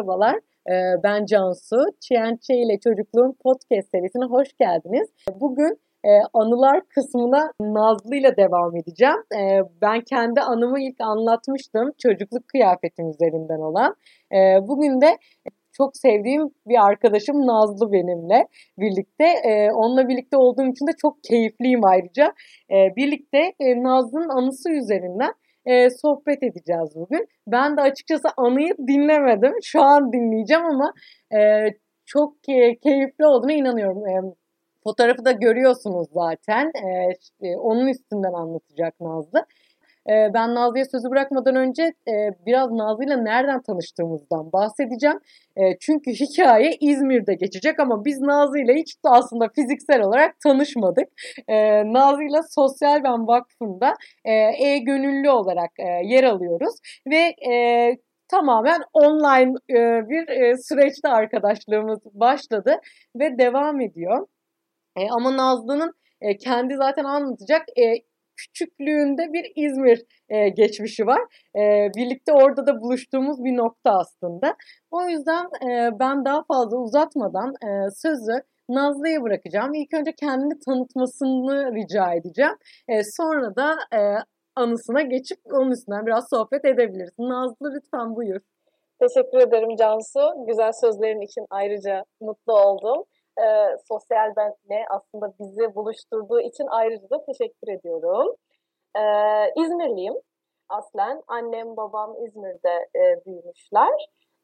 merhabalar. Ee, ben Cansu. Çiyençe ile Çocukluğun Podcast serisine hoş geldiniz. Bugün e, anılar kısmına Nazlı ile devam edeceğim. E, ben kendi anımı ilk anlatmıştım. Çocukluk kıyafetim üzerinden olan. E, bugün de çok sevdiğim bir arkadaşım Nazlı benimle birlikte. E, onunla birlikte olduğum için de çok keyifliyim ayrıca. E, birlikte e, Nazlı'nın anısı üzerinden e, sohbet edeceğiz bugün. Ben de açıkçası anıyı dinlemedim. Şu an dinleyeceğim ama e, çok e, keyifli olduğuna inanıyorum. E, fotoğrafı da görüyorsunuz zaten. E, onun üstünden anlatacak Nazlı. Ee, ben Nazlı'ya sözü bırakmadan önce e, biraz Nazlı'yla nereden tanıştığımızdan bahsedeceğim. E, çünkü hikaye İzmir'de geçecek ama biz Nazlı'yla hiç aslında fiziksel olarak tanışmadık. E, Nazlı'yla Sosyal Ben Vakfı'nda e-gönüllü olarak yer alıyoruz ve tamamen online bir süreçte arkadaşlığımız başladı ve devam ediyor. ama Nazlı'nın kendi zaten anlatacak küçüklüğünde bir İzmir e, geçmişi var. E, birlikte orada da buluştuğumuz bir nokta aslında. O yüzden e, ben daha fazla uzatmadan e, sözü Nazlı'ya bırakacağım. İlk önce kendini tanıtmasını rica edeceğim. E, sonra da e, anısına geçip onun üstünden biraz sohbet edebiliriz. Nazlı lütfen buyur. Teşekkür ederim Cansu. Güzel sözlerin için ayrıca mutlu oldum e, sosyal benle aslında bizi buluşturduğu için ayrıca da teşekkür ediyorum. E, İzmirliyim aslen. Annem babam İzmir'de e, büyümüşler.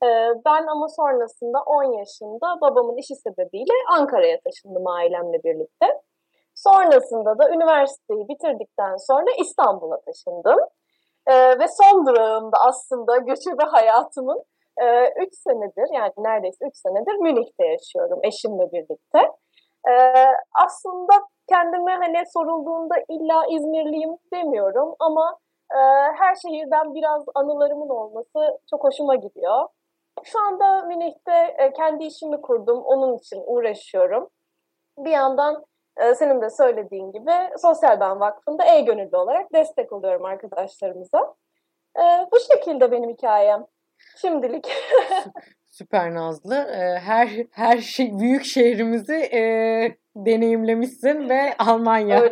E, ben ama sonrasında 10 yaşında babamın işi sebebiyle Ankara'ya taşındım ailemle birlikte. Sonrasında da üniversiteyi bitirdikten sonra İstanbul'a taşındım. Ee, ve son durağımda aslında göçebe hayatımın 3 ee, senedir yani neredeyse 3 senedir Münih'te yaşıyorum eşimle birlikte. Ee, aslında kendime hani sorulduğunda illa İzmirliyim demiyorum ama e, her şehirden biraz anılarımın olması çok hoşuma gidiyor. Şu anda Münih'te e, kendi işimi kurdum, onun için uğraşıyorum. Bir yandan e, senin de söylediğin gibi Sosyal Ben Vakfı'nda e-gönüllü olarak destek oluyorum arkadaşlarımıza. Bu şekilde benim hikayem. Şimdilik. Süper Nazlı. Ee, her her şey büyük şehrimizi e, deneyimlemişsin ve Almanya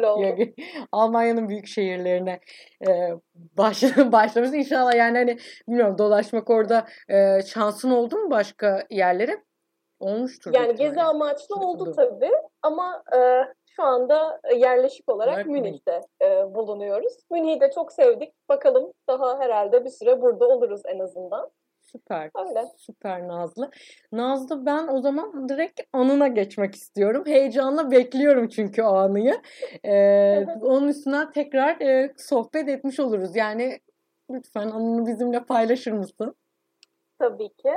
Almanya'nın büyük şehirlerine e, baş, başlamışsın. İnşallah yani hani bilmiyorum dolaşmak orada e, şansın oldu mu başka yerlere? Olmuştur. Yani gezi amaçlı oldu tabii ama e, şu anda yerleşik olarak Münih'te e, bulunuyoruz. Münih'i de çok sevdik. Bakalım daha herhalde bir süre burada oluruz en azından. Süper. Öyle. Süper Nazlı. Nazlı ben o zaman direkt anına geçmek istiyorum. Heyecanla bekliyorum çünkü o anıyı. Ee, onun üstünden tekrar e, sohbet etmiş oluruz. Yani lütfen anını bizimle paylaşır mısın? Tabii ki.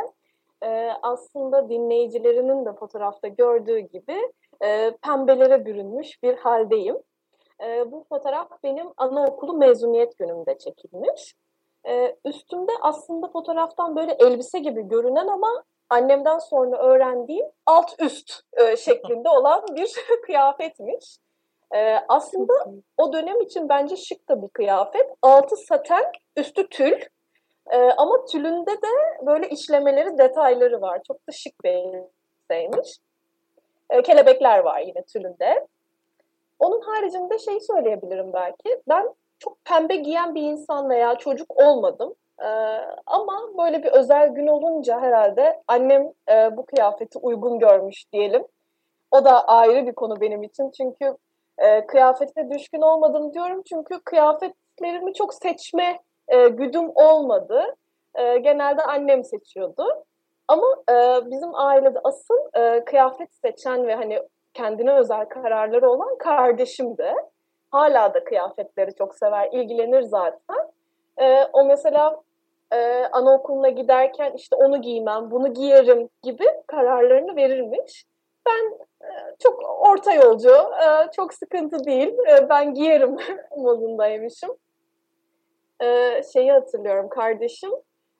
Ee, aslında dinleyicilerinin de fotoğrafta gördüğü gibi e, pembelere bürünmüş bir haldeyim. E, bu fotoğraf benim anaokulu mezuniyet günümde çekilmiş. E, üstümde aslında fotoğraftan böyle elbise gibi görünen ama annemden sonra öğrendiğim alt üst e, şeklinde olan bir kıyafetmiş. E, aslında o dönem için bence şık da bir kıyafet. Altı saten, üstü tül. E, ama tülünde de böyle işlemeleri, detayları var. Çok da şık bir elbiseymiş. Kelebekler var yine tülünde. Onun haricinde şey söyleyebilirim belki. Ben çok pembe giyen bir insan veya çocuk olmadım. Ee, ama böyle bir özel gün olunca herhalde annem e, bu kıyafeti uygun görmüş diyelim. O da ayrı bir konu benim için. Çünkü e, kıyafete düşkün olmadım diyorum. Çünkü kıyafetlerimi çok seçme e, güdüm olmadı. E, genelde annem seçiyordu. Ama e, bizim ailede asıl e, kıyafet seçen ve hani kendine özel kararları olan kardeşimdi hala da kıyafetleri çok sever, ilgilenir zaten. E, o mesela e, anaokuluna giderken işte onu giymem, bunu giyerim gibi kararlarını verirmiş. Ben e, çok orta yolcu, e, çok sıkıntı değil, e, ben giyerim modundaymışım. E, şeyi hatırlıyorum, kardeşim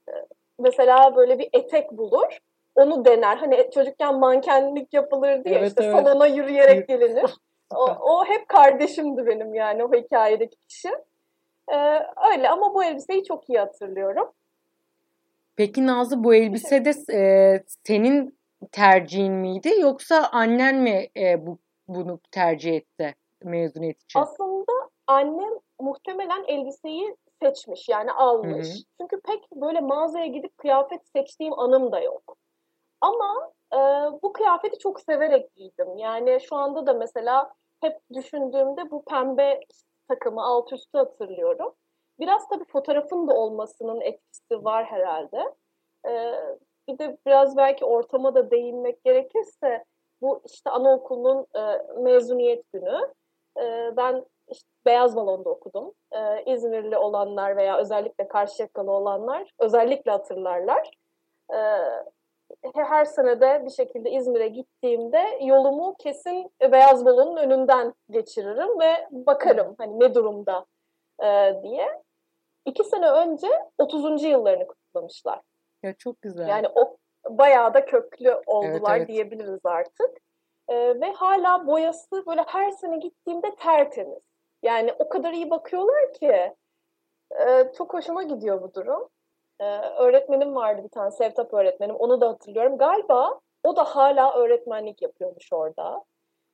e, mesela böyle bir etek bulur, onu dener. Hani çocukken mankenlik yapılırdı ya evet, işte evet. salona yürüyerek gelinir. O, o hep kardeşimdi benim yani o hikayedeki kişi. Ee, öyle ama bu elbiseyi çok iyi hatırlıyorum. Peki Nazlı bu elbise de e, senin tercihin miydi yoksa annen mi e, bu bunu tercih etti mezuniyet için? Aslında annem muhtemelen elbiseyi seçmiş yani almış. Hı hı. Çünkü pek böyle mağazaya gidip kıyafet seçtiğim anım da yok. Ama e, bu kıyafeti çok severek giydim. Yani şu anda da mesela hep düşündüğümde bu pembe takımı alt üstü hatırlıyorum. Biraz tabii fotoğrafın da olmasının etkisi var herhalde. Ee, bir de biraz belki ortama da değinmek gerekirse bu işte anaokulunun e, mezuniyet günü. E, ben işte Beyaz Balon'da okudum. E, İzmirli olanlar veya özellikle Karşıyakalı olanlar özellikle hatırlarlar. E, her senede bir şekilde İzmir'e gittiğimde yolumu kesin Beyaz Balon'un önünden geçiririm ve bakarım hani ne durumda e, diye. İki sene önce 30. yıllarını kutlamışlar. Ya çok güzel. Yani o bayağı da köklü oldular evet, evet. diyebiliriz artık. Ee, ve hala boyası böyle her sene gittiğimde tertemiz. Yani o kadar iyi bakıyorlar ki e, çok hoşuma gidiyor bu durum. Ee, öğretmenim vardı bir tane Sevtap öğretmenim onu da hatırlıyorum. Galiba o da hala öğretmenlik yapıyormuş orada.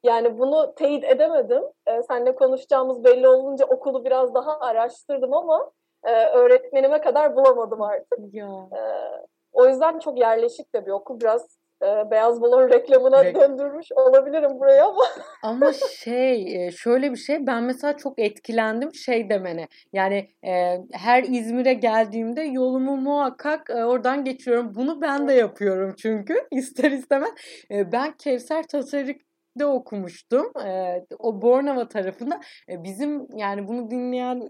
Yani bunu teyit edemedim. Ee, seninle konuşacağımız belli olunca okulu biraz daha araştırdım ama e, öğretmenime kadar bulamadım artık. Ya. E, o yüzden çok yerleşik de bir okul. Biraz e, beyaz balon reklamına Rek... döndürmüş olabilirim buraya ama. ama şey e, şöyle bir şey ben mesela çok etkilendim şey demene. Yani e, her İzmir'e geldiğimde yolumu muhakkak e, oradan geçiyorum. Bunu ben de yapıyorum çünkü ister istemez. E, ben Kevser Tasarık de okumuştum. O Bornova tarafında. Bizim yani bunu dinleyen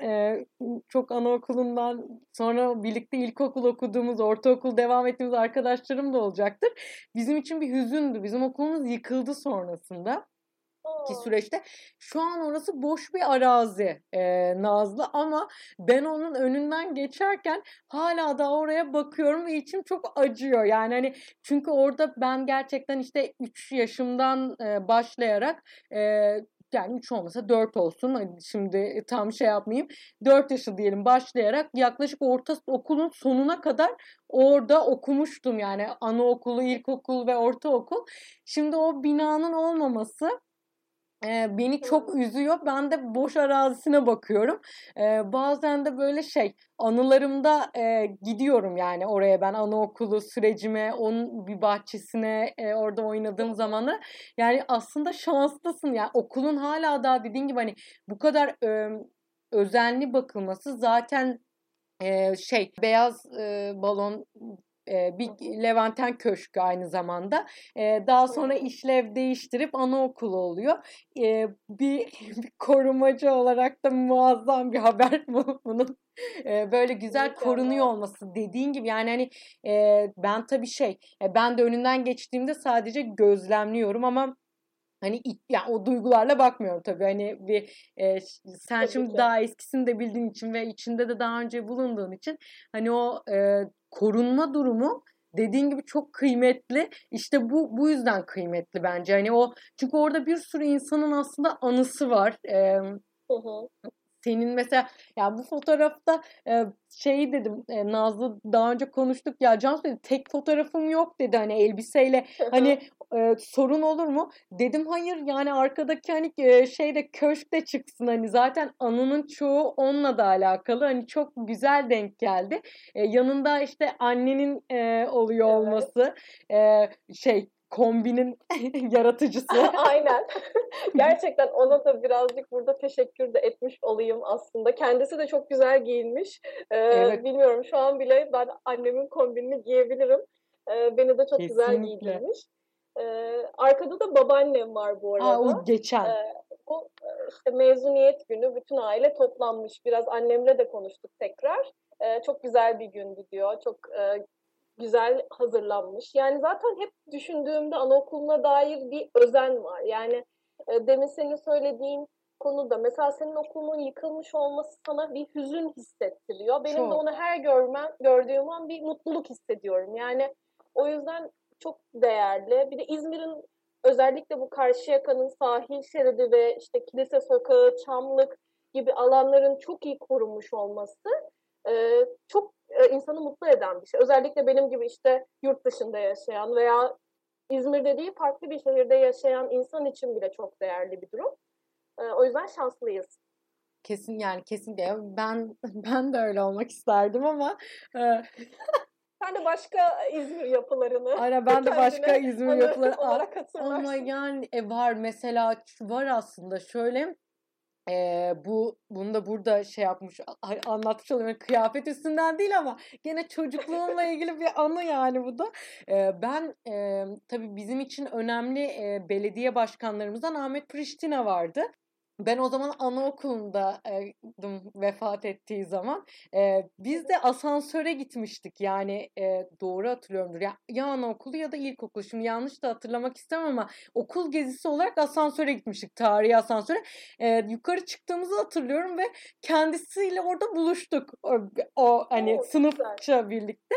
çok anaokulundan sonra birlikte ilkokul okuduğumuz, ortaokul devam ettiğimiz arkadaşlarım da olacaktır. Bizim için bir hüzündü. Bizim okulumuz yıkıldı sonrasında ki süreçte. Şu an orası boş bir arazi e, Nazlı ama ben onun önünden geçerken hala da oraya bakıyorum ve içim çok acıyor. Yani hani çünkü orada ben gerçekten işte 3 yaşımdan e, başlayarak e, yani 3 olmasa 4 olsun. Şimdi tam şey yapmayayım. 4 yaşı diyelim başlayarak yaklaşık orta okulun sonuna kadar orada okumuştum. Yani anaokulu, ilkokul ve ortaokul. Şimdi o binanın olmaması e, beni çok üzüyor. Ben de boş arazisine bakıyorum. E, bazen de böyle şey anılarımda e, gidiyorum yani oraya ben anaokulu sürecime, onun bir bahçesine e, orada oynadığım zamanı. Yani aslında şanslısın yani okulun hala daha dediğin gibi hani bu kadar e, özenli bakılması zaten e, şey beyaz e, balon e, bir Levanten Köşkü aynı zamanda. E, daha sonra işlev değiştirip anaokulu oluyor. E, bir, bir korumacı olarak da muazzam bir haber bu bunun. E, böyle güzel korunuyor olması dediğin gibi yani hani e, ben tabii şey e, ben de önünden geçtiğimde sadece gözlemliyorum ama Hani yani o duygularla bakmıyorum tabii. Hani bir e, sen tabii şimdi ki. daha eskisini de bildiğin için ve içinde de daha önce bulunduğun için hani o e, korunma durumu dediğin gibi çok kıymetli. İşte bu bu yüzden kıymetli bence. Hani o çünkü orada bir sürü insanın aslında anısı var. Ee, hı hı. Senin mesela ya bu fotoğrafta e, şey dedim e, Nazlı daha önce konuştuk ya Cansu dedi tek fotoğrafım yok dedi hani elbiseyle hani e, sorun olur mu? Dedim hayır yani arkadaki hani e, şeyde köşkte çıksın hani zaten anının çoğu onunla da alakalı hani çok güzel denk geldi. E, yanında işte annenin e, oluyor olması e, şey kombinin yaratıcısı. Aynen. Gerçekten ona da birazcık burada teşekkür de etmiş olayım aslında. Kendisi de çok güzel giyinmiş. Ee, evet. Bilmiyorum şu an bile ben annemin kombinini giyebilirim. Ee, beni de çok Kesinlikle. güzel giydirmiş. Ee, arkada da babaannem var bu arada. Aa, o geçen. Ee, o işte mezuniyet günü bütün aile toplanmış. Biraz annemle de konuştuk tekrar. Ee, çok güzel bir gündü diyor. Çok e, güzel hazırlanmış. Yani zaten hep düşündüğümde anaokuluna dair bir özen var. Yani e, demin senin söylediğin konuda mesela senin okulun yıkılmış olması sana bir hüzün hissettiriyor. Benim çok. de onu her görmem, gördüğüm an bir mutluluk hissediyorum. Yani o yüzden çok değerli. Bir de İzmir'in özellikle bu Karşıyaka'nın sahil şeridi ve işte Kilise Sokağı, Çamlık gibi alanların çok iyi korunmuş olması e, çok e, insanı mutlu eden bir şey. Özellikle benim gibi işte yurt dışında yaşayan veya İzmir'de değil farklı bir şehirde yaşayan insan için bile çok değerli bir durum. E, o yüzden şanslıyız. Kesin yani kesin ben ben de öyle olmak isterdim ama e... Sen de başka İzmir yapılarını Aynen ben de başka İzmir yapıları olarak ama yani e, var mesela var aslında şöyle ee, bu bunu da burada şey yapmış anlatmış oluyorum kıyafet üstünden değil ama gene çocukluğumla ilgili bir anı yani bu da. Ee, ben e, tabii bizim için önemli e, belediye başkanlarımızdan Ahmet Priştina vardı ben o zaman anaokulundaydım vefat ettiği zaman. E, biz de asansöre gitmiştik. Yani e, doğru hatırlıyorumdur. Ya, ya anaokulu ya da ilkokul. Şimdi yanlış da hatırlamak istemem ama okul gezisi olarak asansöre gitmiştik. Tarihi asansöre. E, yukarı çıktığımızı hatırlıyorum ve kendisiyle orada buluştuk. O, o hani Oo, sınıfça güzel. birlikte.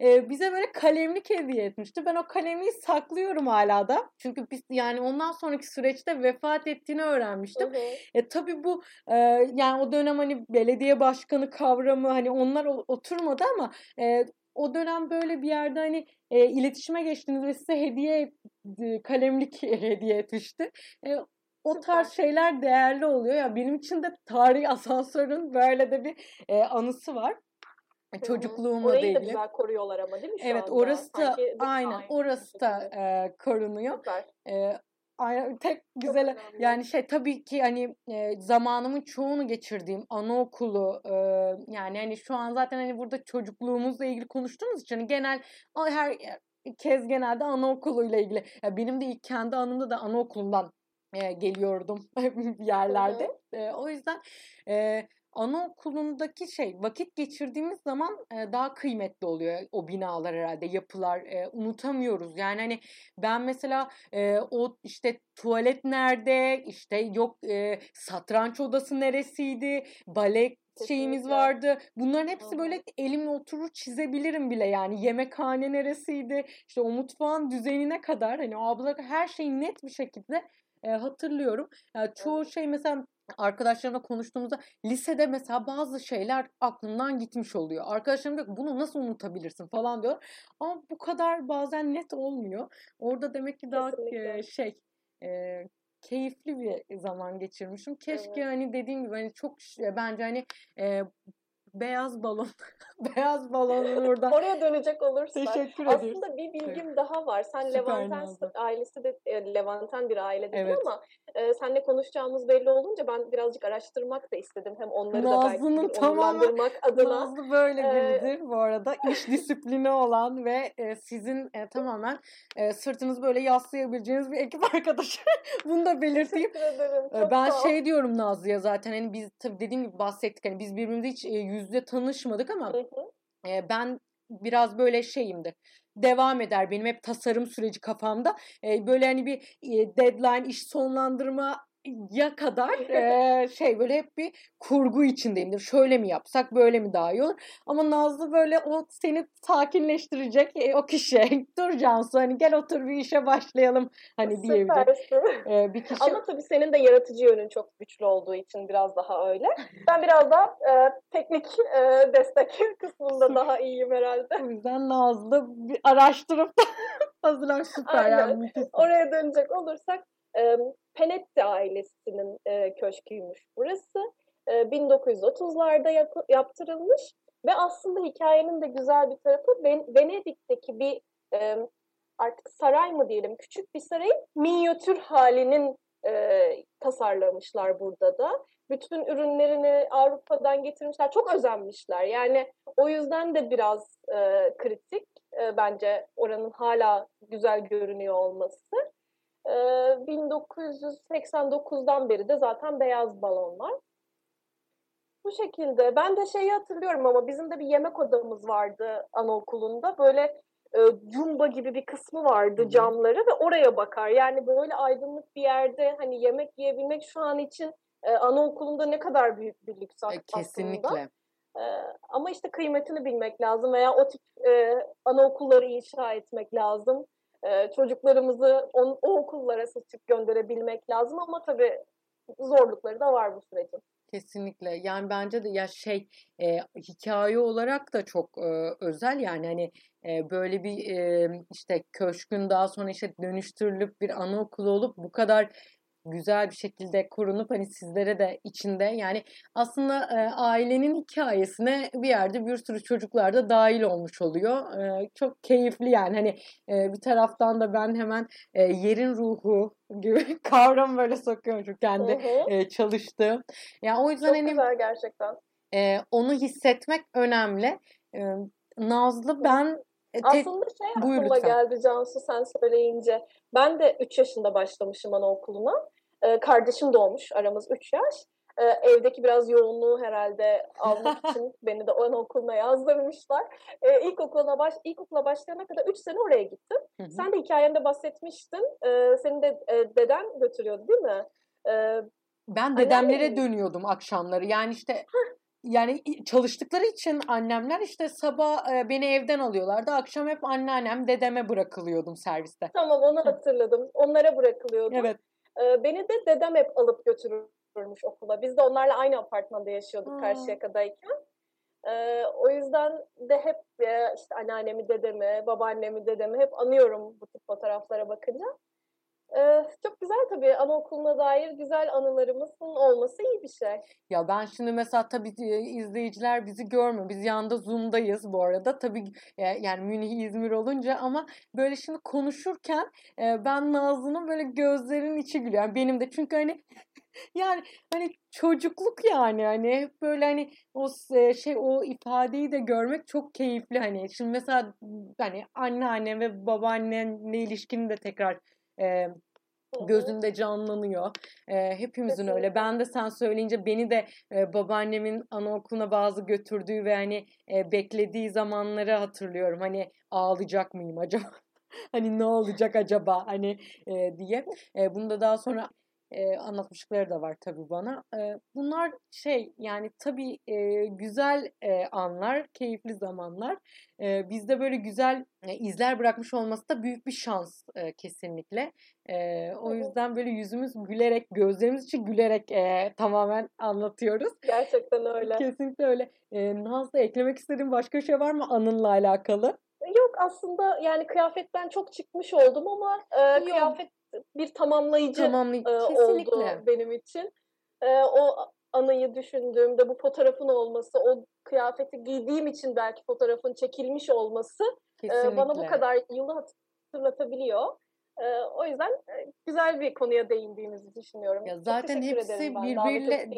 E, bize böyle kalemlik hediye etmişti. Ben o kalemliği saklıyorum hala da. Çünkü biz yani ondan sonraki süreçte vefat ettiğini öğrenmiştim. Hı e tabii bu e, yani o dönem hani belediye başkanı kavramı hani onlar oturmadı ama e, o dönem böyle bir yerde hani e, iletişime geçtiniz ve size hediye e, kalemlik hediye etmişti. E, o Süper. tarz şeyler değerli oluyor. Ya yani benim için de tarihi asansörün böyle de bir e, anısı var. Çocukluğumla Orayı da ilgili. güzel koruyorlar ama değil mi şu Evet anda? orası da Sanki aynen orası da e, korunuyor. Süper. E, Aynen tek güzel yani şey tabii ki hani e, zamanımın çoğunu geçirdiğim anaokulu e, yani hani şu an zaten hani burada çocukluğumuzla ilgili konuştuğumuz için hani genel her kez genelde anaokuluyla ilgili. Ya benim de ilk kendi anımda da anaokulundan e, geliyordum yerlerde. E, o yüzden e, anaokulundaki şey vakit geçirdiğimiz zaman e, daha kıymetli oluyor o binalar herhalde yapılar e, unutamıyoruz yani hani ben mesela e, o işte tuvalet nerede işte yok e, satranç odası neresiydi bale şeyimiz vardı. Bunların hepsi böyle elimle oturur çizebilirim bile yani. Yemekhane neresiydi? İşte o mutfağın düzenine kadar hani o abla her şeyi net bir şekilde e, hatırlıyorum. Yani çoğu şey mesela arkadaşlarımla konuştuğumuzda lisede mesela bazı şeyler aklından gitmiş oluyor. Arkadaşlarım diyor bunu nasıl unutabilirsin falan diyor. Ama bu kadar bazen net olmuyor. Orada demek ki daha e, şey e, keyifli bir zaman geçirmişim. Keşke evet. hani dediğim gibi hani çok bence hani e, beyaz balon. beyaz balonun orada. Oraya dönecek olursak. Teşekkür ederim. Aslında bir bilgim evet. daha var. Sen Levanten ailesi de e, Levanten bir aile dedin evet. ama e, seninle konuşacağımız belli olunca ben birazcık araştırmak da istedim. Hem onları Nazlı'nın da belki onurlandırmak adına. Nazlı böyle biridir ee... bu arada. İş disiplini olan ve e, sizin e, tamamen e, sırtınızı böyle yaslayabileceğiniz bir ekip arkadaşı. Bunu da belirteyim. Teşekkür ederim. Çok ben şey diyorum Nazlı'ya zaten hani biz tabii dediğim gibi bahsettik. Hani biz birbirimizi hiç e, yüzde tanışmadık ama e, ben biraz böyle şeyimdir. Devam eder benim hep tasarım süreci kafamda. E, böyle hani bir e, deadline, iş sonlandırma ya kadar e, şey böyle hep bir kurgu içindeyimdir. Şöyle mi yapsak böyle mi daha iyi olur? Ama Nazlı böyle o seni sakinleştirecek e, o kişi. Dur Cansu hani gel otur bir işe başlayalım hani diyebilir. E, bir kişi... Ama tabii senin de yaratıcı yönün çok güçlü olduğu için biraz daha öyle. Ben biraz da e, teknik e, destek kısmında daha iyiyim herhalde. O yüzden Nazlı bir araştırıp hazırlar süper Aynen. yani. Oraya dönecek olursak Penetti ailesinin e, köşküymüş burası. E, 1930'larda yap, yaptırılmış ve aslında hikayenin de güzel bir tarafı Venedik'teki bir e, artık saray mı diyelim küçük bir sarayın minyatür halinin e, tasarlamışlar burada da. Bütün ürünlerini Avrupa'dan getirmişler. Çok özenmişler. Yani o yüzden de biraz e, kritik e, bence oranın hala güzel görünüyor olması. 1989'dan ee, beri de zaten beyaz balon var. Bu şekilde. Ben de şeyi hatırlıyorum ama bizim de bir yemek odamız vardı anaokulunda. Böyle e, cumba gibi bir kısmı vardı camları ve oraya bakar. Yani böyle aydınlık bir yerde hani yemek yiyebilmek şu an için e, anaokulunda ne kadar büyük bir lüks e, Kesinlikle. aslında. E, ama işte kıymetini bilmek lazım veya o tip e, anaokulları inşa etmek lazım çocuklarımızı on, o okullara seçip gönderebilmek lazım ama tabii zorlukları da var bu sürecin. Kesinlikle. Yani bence de ya şey e, hikaye olarak da çok e, özel yani hani e, böyle bir e, işte köşkün daha sonra işte dönüştürülüp bir anaokulu olup bu kadar güzel bir şekilde korunup hani sizlere de içinde yani aslında e, ailenin hikayesine bir yerde bir sürü çocuklar da dahil olmuş oluyor. E, çok keyifli yani hani e, bir taraftan da ben hemen e, yerin ruhu gibi kavram böyle sokuyorum çünkü kendi hı hı. E, çalıştığım. Yani o yüzden çok hani güzel gerçekten. E, onu hissetmek önemli. E, Nazlı ben e, Aslında şey aklıma geldi Cansu sen söyleyince. Ben de 3 yaşında başlamışım anaokuluna. Ee, kardeşim doğmuş aramız 3 yaş. Ee, evdeki biraz yoğunluğu herhalde almak için beni de anaokuluna yazdırmışlar. Ee, ilkokula, baş, ilkokula başlayana kadar 3 sene oraya gittim. Hı hı. Sen de hikayende bahsetmiştin. Ee, senin de e, deden götürüyordu değil mi? Ee, ben dedemlere dönüyordum akşamları. Yani işte yani çalıştıkları için annemler işte sabah e, beni evden alıyorlardı. Akşam hep anneannem dedeme bırakılıyordum serviste. Tamam onu hatırladım. Onlara bırakılıyordum. Evet. E, beni de dedem hep alıp götürürmüş okula. Biz de onlarla aynı apartmanda yaşıyorduk hmm. Karşıyaka'dayken. E, o yüzden de hep işte anneannemi, dedemi, babaannemi, dedemi hep anıyorum bu tip fotoğraflara bakınca. Çok güzel tabii anaokuluna dair güzel anılarımızın olması iyi bir şey. Ya ben şimdi mesela tabii izleyiciler bizi görmüyor. Biz yanda Zoom'dayız bu arada. Tabii yani Münih, İzmir olunca ama böyle şimdi konuşurken ben Nazlı'nın böyle gözlerinin içi gülüyor. Yani benim de çünkü hani yani hani çocukluk yani hani böyle hani o şey o ifadeyi de görmek çok keyifli hani şimdi mesela hani anneanne ve babaannenle ilişkini de tekrar e, gözünde canlanıyor. E, hepimizin öyle. Ben de sen söyleyince beni de e, babaannemin anaokuluna bazı götürdüğü ve hani e, beklediği zamanları hatırlıyorum. Hani ağlayacak mıyım acaba? hani ne olacak acaba hani e, diye. E, bunu da daha sonra e, anlatmışlıkları da var tabii bana. E, bunlar şey yani tabii e, güzel e, anlar, keyifli zamanlar. E, bizde böyle güzel e, izler bırakmış olması da büyük bir şans e, kesinlikle. E, o yüzden böyle yüzümüz gülerek, gözlerimiz için gülerek e, tamamen anlatıyoruz. Gerçekten öyle. Kesinlikle öyle. E, Nazlı eklemek istediğin başka şey var mı anınla alakalı? Yok aslında yani kıyafetten çok çıkmış oldum ama e, kıyafet bir tamamlayıcı Tamamlay- e, oldu benim için. E, o anıyı düşündüğümde bu fotoğrafın olması, o kıyafeti giydiğim için belki fotoğrafın çekilmiş olması e, bana bu kadar yılı hatırlatabiliyor. Ee, o yüzden e, güzel bir konuya değindiğimizi düşünüyorum. Ya zaten hepsi birbiriyle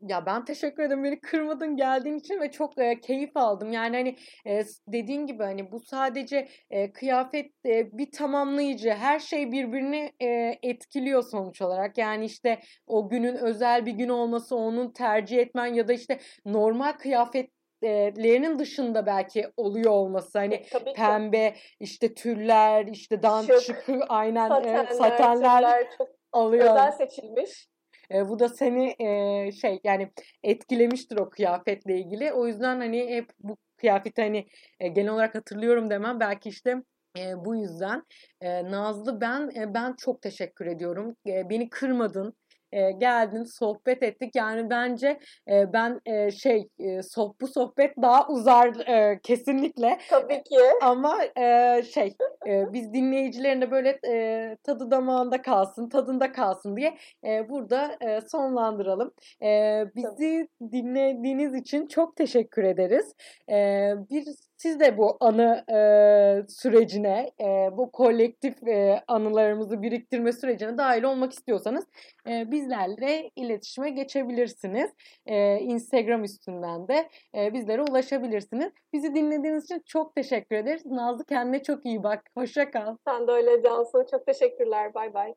ya ben teşekkür ederim beni kırmadın geldiğin için ve çok e, keyif aldım. Yani hani e, dediğin gibi hani bu sadece e, kıyafet e, bir tamamlayıcı. Her şey birbirini e, etkiliyor sonuç olarak. Yani işte o günün özel bir gün olması, onun tercih etmen ya da işte normal kıyafet lerinin dışında belki oluyor olması hani Tabii pembe ki. işte tüller işte dan şıkı aynen satenler, e, satenler çok alıyor. Özel seçilmiş. E, bu da seni e, şey yani etkilemiştir o kıyafetle ilgili. O yüzden hani hep bu kıyafeti hani e, genel olarak hatırlıyorum demem belki işte e, bu yüzden e, Nazlı ben e, ben çok teşekkür ediyorum. E, beni kırmadın e, geldin sohbet ettik. Yani bence e, ben e, şey e, soh bu sohbet daha uzar e, kesinlikle. Tabii ki. Ama e, şey e, biz dinleyicilerin de böyle e, tadı damağında kalsın, tadında kalsın diye e, burada e, sonlandıralım. E, bizi Tabii. dinlediğiniz için çok teşekkür ederiz. E, bir siz de bu anı e, sürecine, e, bu kolektif e, anılarımızı biriktirme sürecine dahil olmak istiyorsanız e, bizlerle iletişime geçebilirsiniz. E, Instagram üstünden de e, bizlere ulaşabilirsiniz. Bizi dinlediğiniz için çok teşekkür ederiz. Nazlı kendine çok iyi bak. Hoşça kal. Sen de öyle Cansu. Çok teşekkürler. Bay bay.